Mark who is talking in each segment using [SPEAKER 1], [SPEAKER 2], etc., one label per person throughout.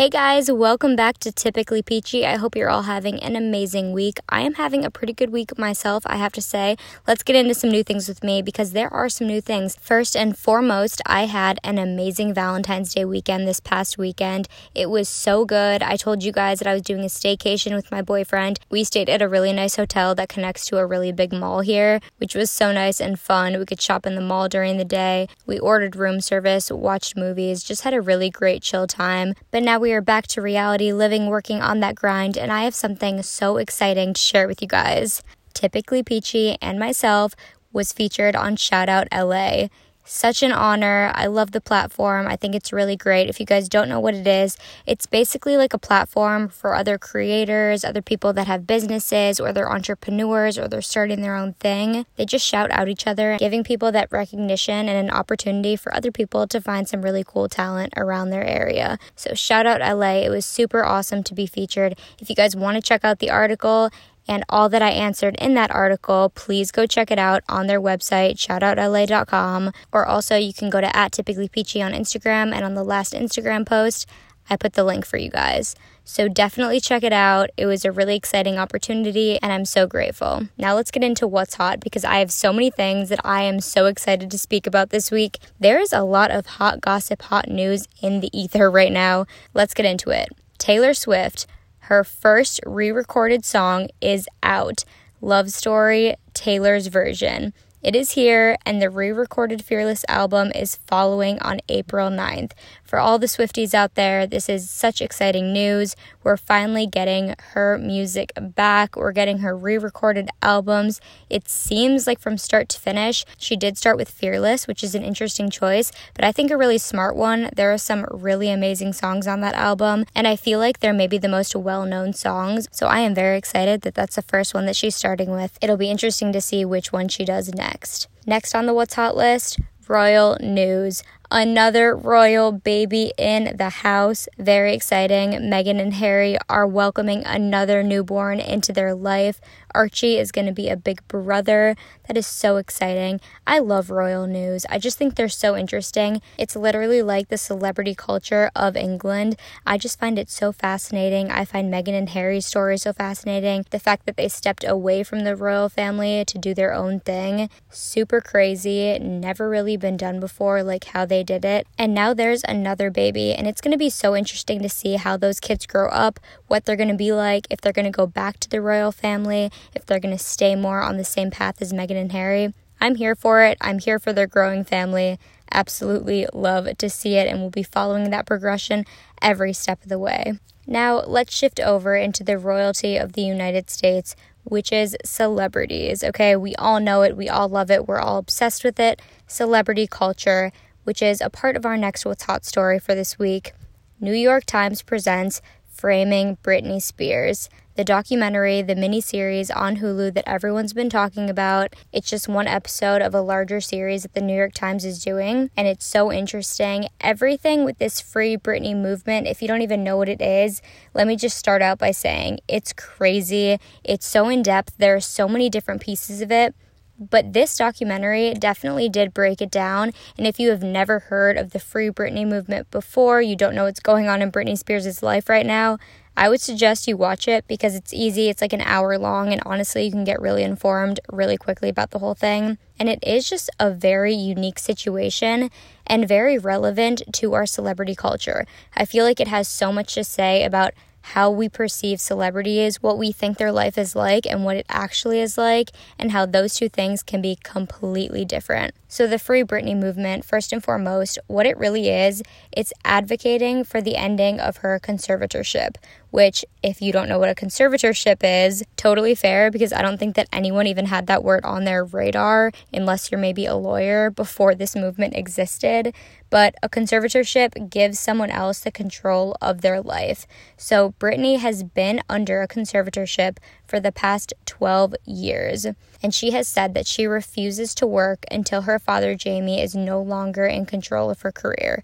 [SPEAKER 1] Hey guys, welcome back to Typically Peachy. I hope you're all having an amazing week. I am having a pretty good week myself, I have to say. Let's get into some new things with me because there are some new things. First and foremost, I had an amazing Valentine's Day weekend this past weekend. It was so good. I told you guys that I was doing a staycation with my boyfriend. We stayed at a really nice hotel that connects to a really big mall here, which was so nice and fun. We could shop in the mall during the day. We ordered room service, watched movies, just had a really great chill time. But now we are back to reality, living, working on that grind, and I have something so exciting to share with you guys. Typically Peachy and myself was featured on Shoutout LA. Such an honor. I love the platform. I think it's really great. If you guys don't know what it is, it's basically like a platform for other creators, other people that have businesses or they're entrepreneurs or they're starting their own thing. They just shout out each other, giving people that recognition and an opportunity for other people to find some really cool talent around their area. So, shout out LA. It was super awesome to be featured. If you guys want to check out the article, and all that I answered in that article, please go check it out on their website, shoutoutla.com. Or also, you can go to at typically peachy on Instagram, and on the last Instagram post, I put the link for you guys. So definitely check it out. It was a really exciting opportunity, and I'm so grateful. Now let's get into what's hot because I have so many things that I am so excited to speak about this week. There is a lot of hot gossip, hot news in the ether right now. Let's get into it. Taylor Swift her first re recorded song is out Love Story, Taylor's version. It is here, and the re recorded Fearless album is following on April 9th. For all the Swifties out there, this is such exciting news. We're finally getting her music back. We're getting her re recorded albums. It seems like from start to finish, she did start with Fearless, which is an interesting choice, but I think a really smart one. There are some really amazing songs on that album, and I feel like they're maybe the most well known songs. So I am very excited that that's the first one that she's starting with. It'll be interesting to see which one she does next. Next on the What's Hot list, royal news. Another royal baby in the house. Very exciting. Meghan and Harry are welcoming another newborn into their life. Archie is going to be a big brother. That is so exciting. I love royal news. I just think they're so interesting. It's literally like the celebrity culture of England. I just find it so fascinating. I find Meghan and Harry's story so fascinating. The fact that they stepped away from the royal family to do their own thing, super crazy. Never really been done before, like how they did it. And now there's another baby, and it's going to be so interesting to see how those kids grow up, what they're going to be like, if they're going to go back to the royal family, if they're going to stay more on the same path as Meghan and Harry. I'm here for it. I'm here for their growing family. Absolutely love to see it, and we'll be following that progression every step of the way. Now, let's shift over into the royalty of the United States, which is celebrities. Okay, we all know it, we all love it, we're all obsessed with it. Celebrity culture, which is a part of our next What's Hot story for this week. New York Times presents Framing Britney Spears the documentary, the mini series on Hulu that everyone's been talking about. It's just one episode of a larger series that the New York Times is doing, and it's so interesting. Everything with this Free Britney movement, if you don't even know what it is, let me just start out by saying it's crazy. It's so in depth. There are so many different pieces of it. But this documentary definitely did break it down. And if you have never heard of the Free Britney movement before, you don't know what's going on in Britney Spears' life right now, I would suggest you watch it because it's easy. It's like an hour long, and honestly, you can get really informed really quickly about the whole thing. And it is just a very unique situation and very relevant to our celebrity culture. I feel like it has so much to say about how we perceive celebrity is, what we think their life is like, and what it actually is like, and how those two things can be completely different. So, the Free Britney movement, first and foremost, what it really is, it's advocating for the ending of her conservatorship, which, if you don't know what a conservatorship is, totally fair because I don't think that anyone even had that word on their radar unless you're maybe a lawyer before this movement existed. But a conservatorship gives someone else the control of their life. So Britney has been under a conservatorship for the past 12 years, and she has said that she refuses to work until her father Jamie is no longer in control of her career.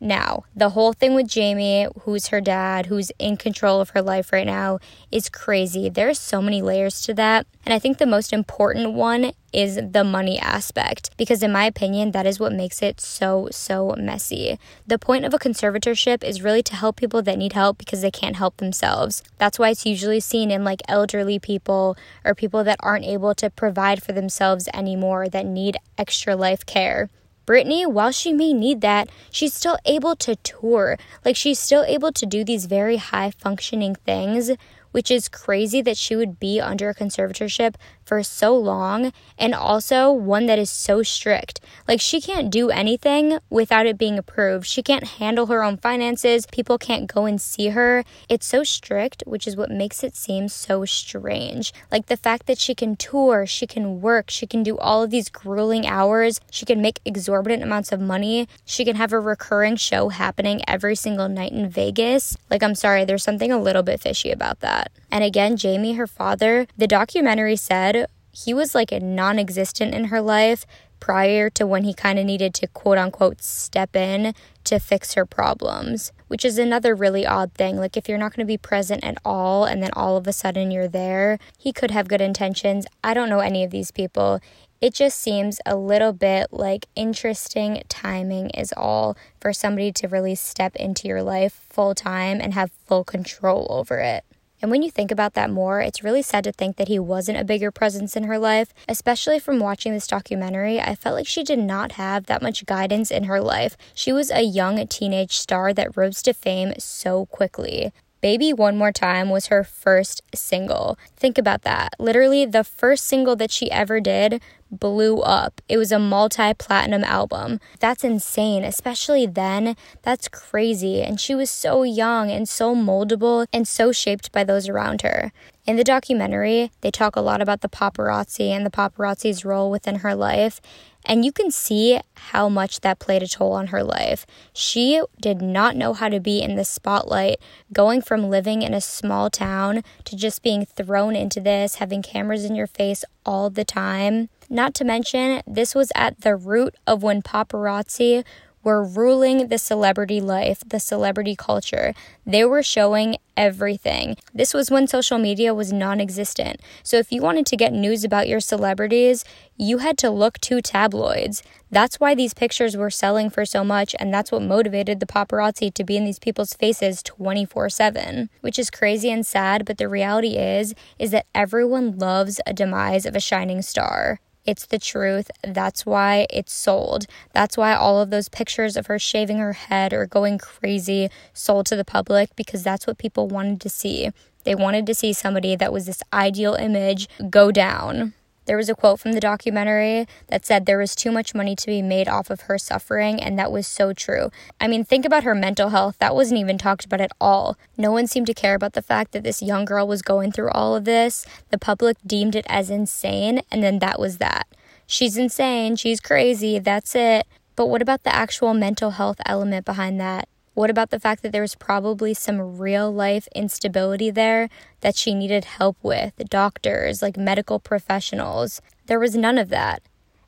[SPEAKER 1] Now, the whole thing with Jamie, who's her dad, who's in control of her life right now, is crazy. There are so many layers to that. And I think the most important one is the money aspect, because in my opinion, that is what makes it so, so messy. The point of a conservatorship is really to help people that need help because they can't help themselves. That's why it's usually seen in like elderly people or people that aren't able to provide for themselves anymore that need extra life care. Britney, while she may need that, she's still able to tour. Like, she's still able to do these very high functioning things which is crazy that she would be under a conservatorship for so long and also one that is so strict. Like she can't do anything without it being approved. She can't handle her own finances. People can't go and see her. It's so strict, which is what makes it seem so strange. Like the fact that she can tour, she can work, she can do all of these grueling hours, she can make exorbitant amounts of money, she can have a recurring show happening every single night in Vegas. Like I'm sorry, there's something a little bit fishy about that. And again, Jamie, her father, the documentary said he was like a non existent in her life prior to when he kind of needed to quote unquote step in to fix her problems, which is another really odd thing. Like, if you're not going to be present at all and then all of a sudden you're there, he could have good intentions. I don't know any of these people. It just seems a little bit like interesting timing is all for somebody to really step into your life full time and have full control over it. And when you think about that more, it's really sad to think that he wasn't a bigger presence in her life. Especially from watching this documentary, I felt like she did not have that much guidance in her life. She was a young teenage star that rose to fame so quickly. Baby One More Time was her first single. Think about that. Literally, the first single that she ever did blew up. It was a multi platinum album. That's insane, especially then. That's crazy. And she was so young and so moldable and so shaped by those around her. In the documentary, they talk a lot about the paparazzi and the paparazzi's role within her life. And you can see how much that played a toll on her life. She did not know how to be in the spotlight, going from living in a small town to just being thrown into this, having cameras in your face all the time. Not to mention, this was at the root of when paparazzi were ruling the celebrity life, the celebrity culture. They were showing everything. This was when social media was non existent. So if you wanted to get news about your celebrities, you had to look to tabloids. That's why these pictures were selling for so much, and that's what motivated the paparazzi to be in these people's faces 24 7, which is crazy and sad, but the reality is, is that everyone loves a demise of a shining star. It's the truth. That's why it's sold. That's why all of those pictures of her shaving her head or going crazy sold to the public because that's what people wanted to see. They wanted to see somebody that was this ideal image go down. There was a quote from the documentary that said there was too much money to be made off of her suffering, and that was so true. I mean, think about her mental health. That wasn't even talked about at all. No one seemed to care about the fact that this young girl was going through all of this. The public deemed it as insane, and then that was that. She's insane, she's crazy, that's it. But what about the actual mental health element behind that? What about the fact that there was probably some real life instability there that she needed help with? Doctors, like medical professionals. There was none of that.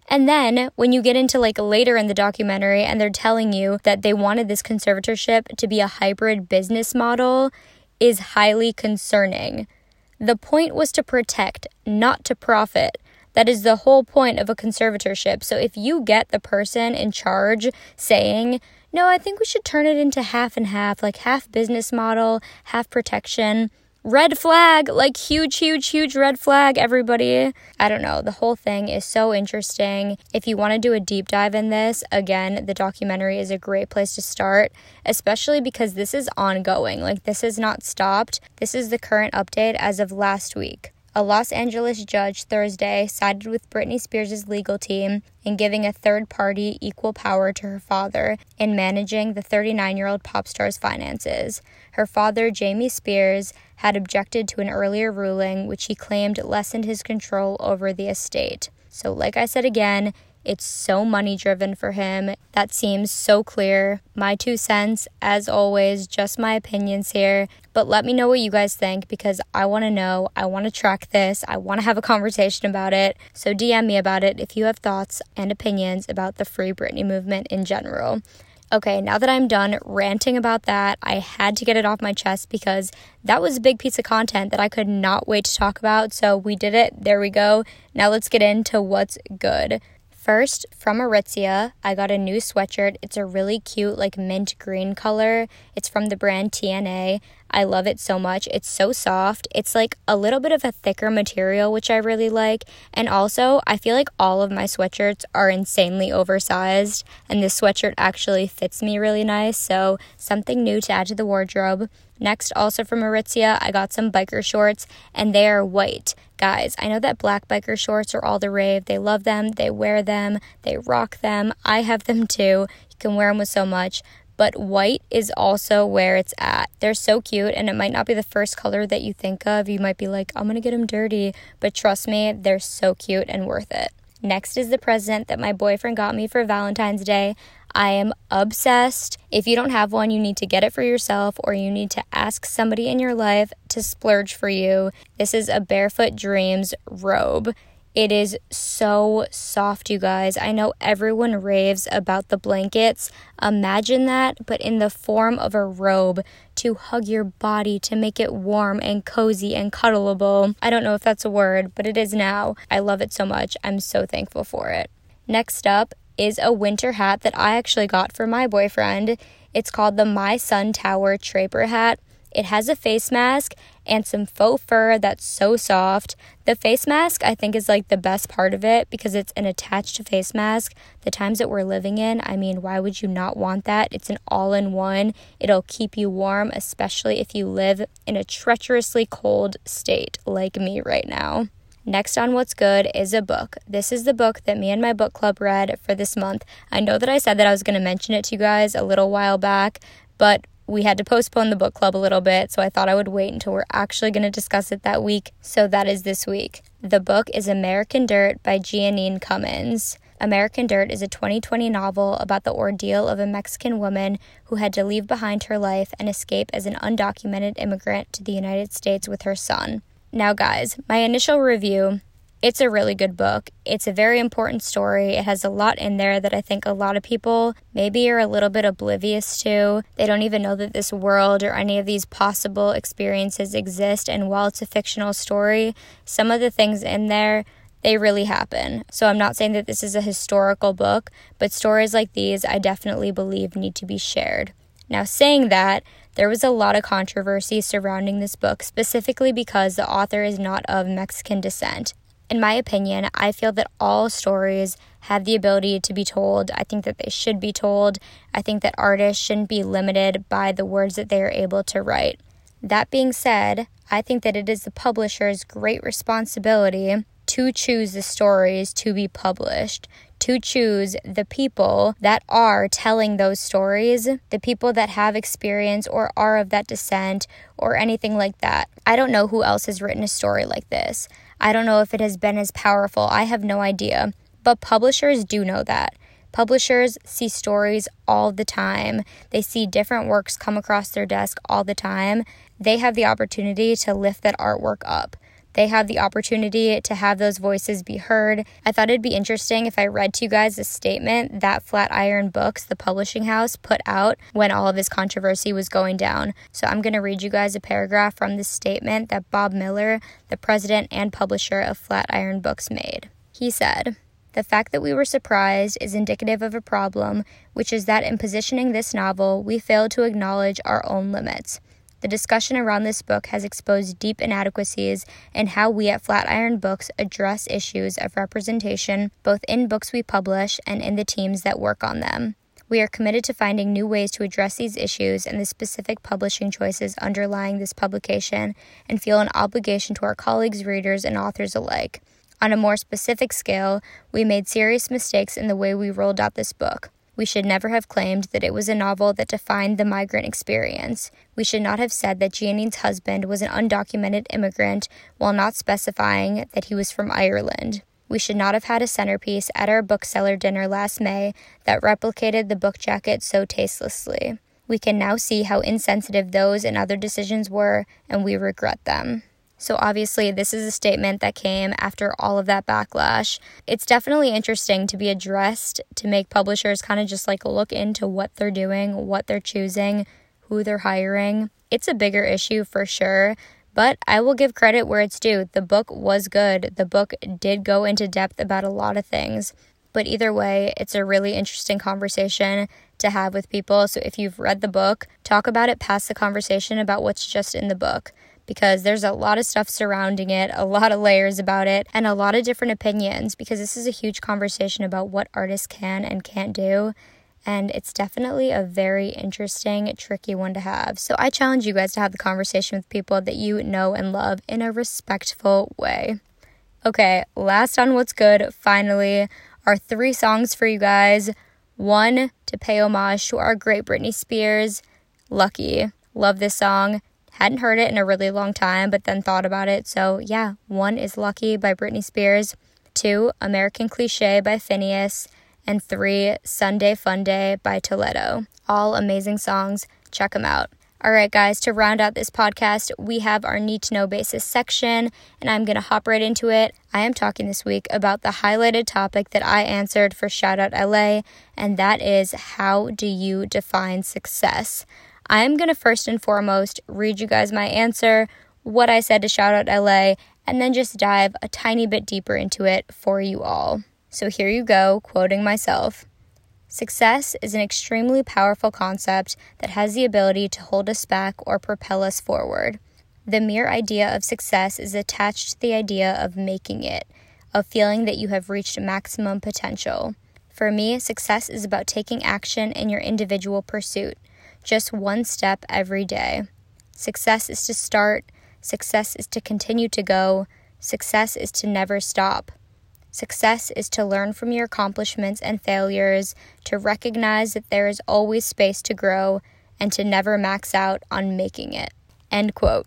[SPEAKER 1] And then when you get into like later in the documentary and they're telling you that they wanted this conservatorship to be a hybrid business model is highly concerning. The point was to protect, not to profit. That is the whole point of a conservatorship. So if you get the person in charge saying, no, I think we should turn it into half and half, like half business model, half protection. Red flag, like huge, huge, huge red flag, everybody. I don't know. The whole thing is so interesting. If you want to do a deep dive in this, again, the documentary is a great place to start, especially because this is ongoing. Like, this has not stopped. This is the current update as of last week. A Los Angeles judge Thursday sided with Britney Spears' legal team in giving a third party equal power to her father in managing the 39 year old pop star's finances. Her father, Jamie Spears, had objected to an earlier ruling which he claimed lessened his control over the estate. So, like I said again, it's so money driven for him. That seems so clear. My two cents, as always, just my opinions here. But let me know what you guys think because I want to know. I want to track this. I want to have a conversation about it. So DM me about it if you have thoughts and opinions about the Free Britney movement in general. Okay, now that I'm done ranting about that, I had to get it off my chest because that was a big piece of content that I could not wait to talk about. So we did it. There we go. Now let's get into what's good. First, from Aritzia, I got a new sweatshirt. It's a really cute, like mint green color. It's from the brand TNA. I love it so much. It's so soft. It's like a little bit of a thicker material, which I really like. And also, I feel like all of my sweatshirts are insanely oversized, and this sweatshirt actually fits me really nice. So, something new to add to the wardrobe. Next, also from Aritzia, I got some biker shorts and they are white. Guys, I know that black biker shorts are all the rave. They love them, they wear them, they rock them. I have them too. You can wear them with so much. But white is also where it's at. They're so cute, and it might not be the first color that you think of. You might be like, I'm gonna get them dirty. But trust me, they're so cute and worth it. Next is the present that my boyfriend got me for Valentine's Day. I am obsessed. If you don't have one, you need to get it for yourself or you need to ask somebody in your life to splurge for you. This is a Barefoot Dreams robe. It is so soft, you guys. I know everyone raves about the blankets. Imagine that, but in the form of a robe to hug your body, to make it warm and cozy and cuddleable. I don't know if that's a word, but it is now. I love it so much. I'm so thankful for it. Next up is a winter hat that I actually got for my boyfriend. It's called the My Sun Tower Traper hat. It has a face mask and some faux fur that's so soft. The face mask, I think, is like the best part of it because it's an attached face mask. The times that we're living in, I mean, why would you not want that? It's an all in one. It'll keep you warm, especially if you live in a treacherously cold state like me right now. Next on What's Good is a book. This is the book that me and my book club read for this month. I know that I said that I was going to mention it to you guys a little while back, but we had to postpone the book club a little bit, so I thought I would wait until we're actually going to discuss it that week. So that is this week. The book is American Dirt by Jeanine Cummins. American Dirt is a 2020 novel about the ordeal of a Mexican woman who had to leave behind her life and escape as an undocumented immigrant to the United States with her son. Now, guys, my initial review it's a really good book. It's a very important story. It has a lot in there that I think a lot of people maybe are a little bit oblivious to. They don't even know that this world or any of these possible experiences exist. And while it's a fictional story, some of the things in there they really happen. So I'm not saying that this is a historical book, but stories like these I definitely believe need to be shared. Now, saying that, there was a lot of controversy surrounding this book, specifically because the author is not of Mexican descent. In my opinion, I feel that all stories have the ability to be told. I think that they should be told. I think that artists shouldn't be limited by the words that they are able to write. That being said, I think that it is the publisher's great responsibility to choose the stories to be published, to choose the people that are telling those stories, the people that have experience or are of that descent or anything like that. I don't know who else has written a story like this. I don't know if it has been as powerful. I have no idea. But publishers do know that. Publishers see stories all the time. They see different works come across their desk all the time. They have the opportunity to lift that artwork up they have the opportunity to have those voices be heard. I thought it'd be interesting if I read to you guys a statement that Flatiron Books, the publishing house, put out when all of this controversy was going down. So I'm going to read you guys a paragraph from this statement that Bob Miller, the president and publisher of Flatiron Books, made. He said, the fact that we were surprised is indicative of a problem, which is that in positioning this novel, we failed to acknowledge our own limits. The discussion around this book has exposed deep inadequacies in how we at Flatiron Books address issues of representation, both in books we publish and in the teams that work on them. We are committed to finding new ways to address these issues and the specific publishing choices underlying this publication and feel an obligation to our colleagues, readers, and authors alike. On a more specific scale, we made serious mistakes in the way we rolled out this book. We should never have claimed that it was a novel that defined the migrant experience. We should not have said that Jeanine's husband was an undocumented immigrant while not specifying that he was from Ireland. We should not have had a centerpiece at our bookseller dinner last May that replicated the book jacket so tastelessly. We can now see how insensitive those and other decisions were, and we regret them. So, obviously, this is a statement that came after all of that backlash. It's definitely interesting to be addressed to make publishers kind of just like look into what they're doing, what they're choosing, who they're hiring. It's a bigger issue for sure, but I will give credit where it's due. The book was good, the book did go into depth about a lot of things. But either way, it's a really interesting conversation to have with people. So if you've read the book, talk about it past the conversation about what's just in the book because there's a lot of stuff surrounding it, a lot of layers about it, and a lot of different opinions because this is a huge conversation about what artists can and can't do. And it's definitely a very interesting, tricky one to have. So I challenge you guys to have the conversation with people that you know and love in a respectful way. Okay, last on What's Good, finally, are three songs for you guys. One to pay homage to our great Britney Spears, Lucky. Love this song. Hadn't heard it in a really long time, but then thought about it. So, yeah, one is Lucky by Britney Spears, two, American Cliche by Finneas, and three, Sunday Fun Day by Toledo. All amazing songs. Check them out. All right, guys, to round out this podcast, we have our need to know basis section, and I'm going to hop right into it. I am talking this week about the highlighted topic that I answered for Shoutout LA, and that is how do you define success? I'm going to first and foremost read you guys my answer, what I said to shout out LA, and then just dive a tiny bit deeper into it for you all. So here you go, quoting myself. Success is an extremely powerful concept that has the ability to hold us back or propel us forward. The mere idea of success is attached to the idea of making it, of feeling that you have reached maximum potential. For me, success is about taking action in your individual pursuit, just one step every day. Success is to start, success is to continue to go, success is to never stop. Success is to learn from your accomplishments and failures, to recognize that there is always space to grow, and to never max out on making it. End quote.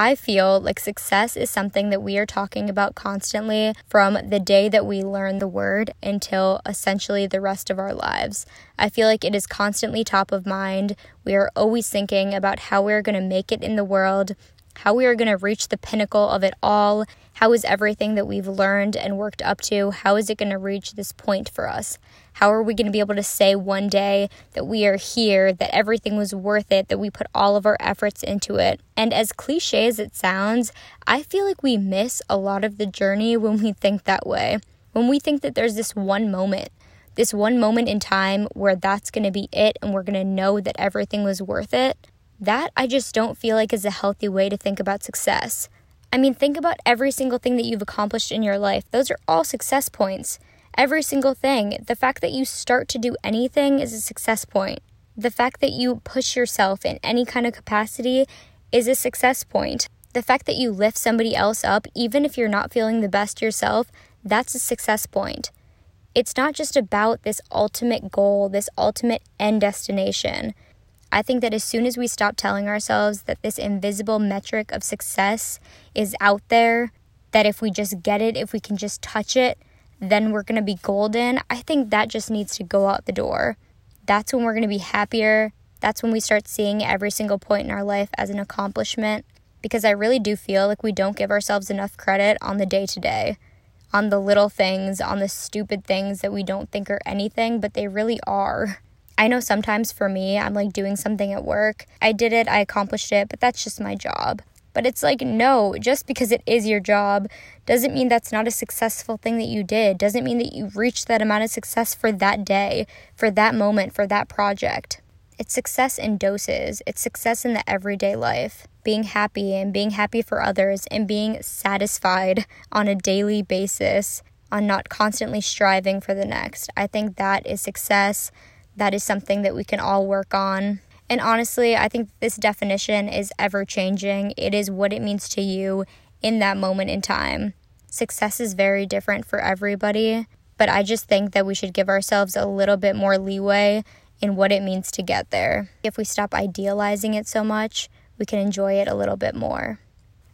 [SPEAKER 1] I feel like success is something that we are talking about constantly from the day that we learn the word until essentially the rest of our lives. I feel like it is constantly top of mind. We are always thinking about how we're going to make it in the world, how we are going to reach the pinnacle of it all. How is everything that we've learned and worked up to, how is it going to reach this point for us? How are we going to be able to say one day that we are here, that everything was worth it, that we put all of our efforts into it? And as cliche as it sounds, I feel like we miss a lot of the journey when we think that way. When we think that there's this one moment, this one moment in time where that's going to be it and we're going to know that everything was worth it, that I just don't feel like is a healthy way to think about success. I mean, think about every single thing that you've accomplished in your life. Those are all success points. Every single thing. The fact that you start to do anything is a success point. The fact that you push yourself in any kind of capacity is a success point. The fact that you lift somebody else up, even if you're not feeling the best yourself, that's a success point. It's not just about this ultimate goal, this ultimate end destination. I think that as soon as we stop telling ourselves that this invisible metric of success is out there, that if we just get it, if we can just touch it, then we're going to be golden. I think that just needs to go out the door. That's when we're going to be happier. That's when we start seeing every single point in our life as an accomplishment. Because I really do feel like we don't give ourselves enough credit on the day to day, on the little things, on the stupid things that we don't think are anything, but they really are. I know sometimes for me, I'm like doing something at work. I did it, I accomplished it, but that's just my job. But it's like, no, just because it is your job doesn't mean that's not a successful thing that you did, doesn't mean that you reached that amount of success for that day, for that moment, for that project. It's success in doses, it's success in the everyday life. Being happy and being happy for others and being satisfied on a daily basis, on not constantly striving for the next. I think that is success that is something that we can all work on. And honestly, I think this definition is ever changing. It is what it means to you in that moment in time. Success is very different for everybody, but I just think that we should give ourselves a little bit more leeway in what it means to get there. If we stop idealizing it so much, we can enjoy it a little bit more.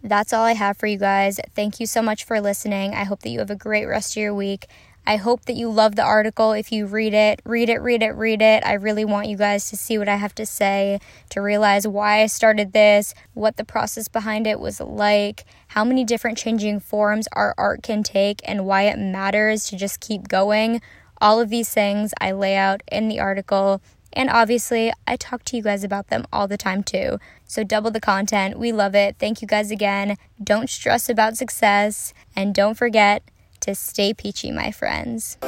[SPEAKER 1] That's all I have for you guys. Thank you so much for listening. I hope that you have a great rest of your week. I hope that you love the article. If you read it, read it, read it, read it. I really want you guys to see what I have to say, to realize why I started this, what the process behind it was like, how many different changing forms our art can take, and why it matters to just keep going. All of these things I lay out in the article. And obviously, I talk to you guys about them all the time too. So, double the content. We love it. Thank you guys again. Don't stress about success. And don't forget, to stay peachy, my friends.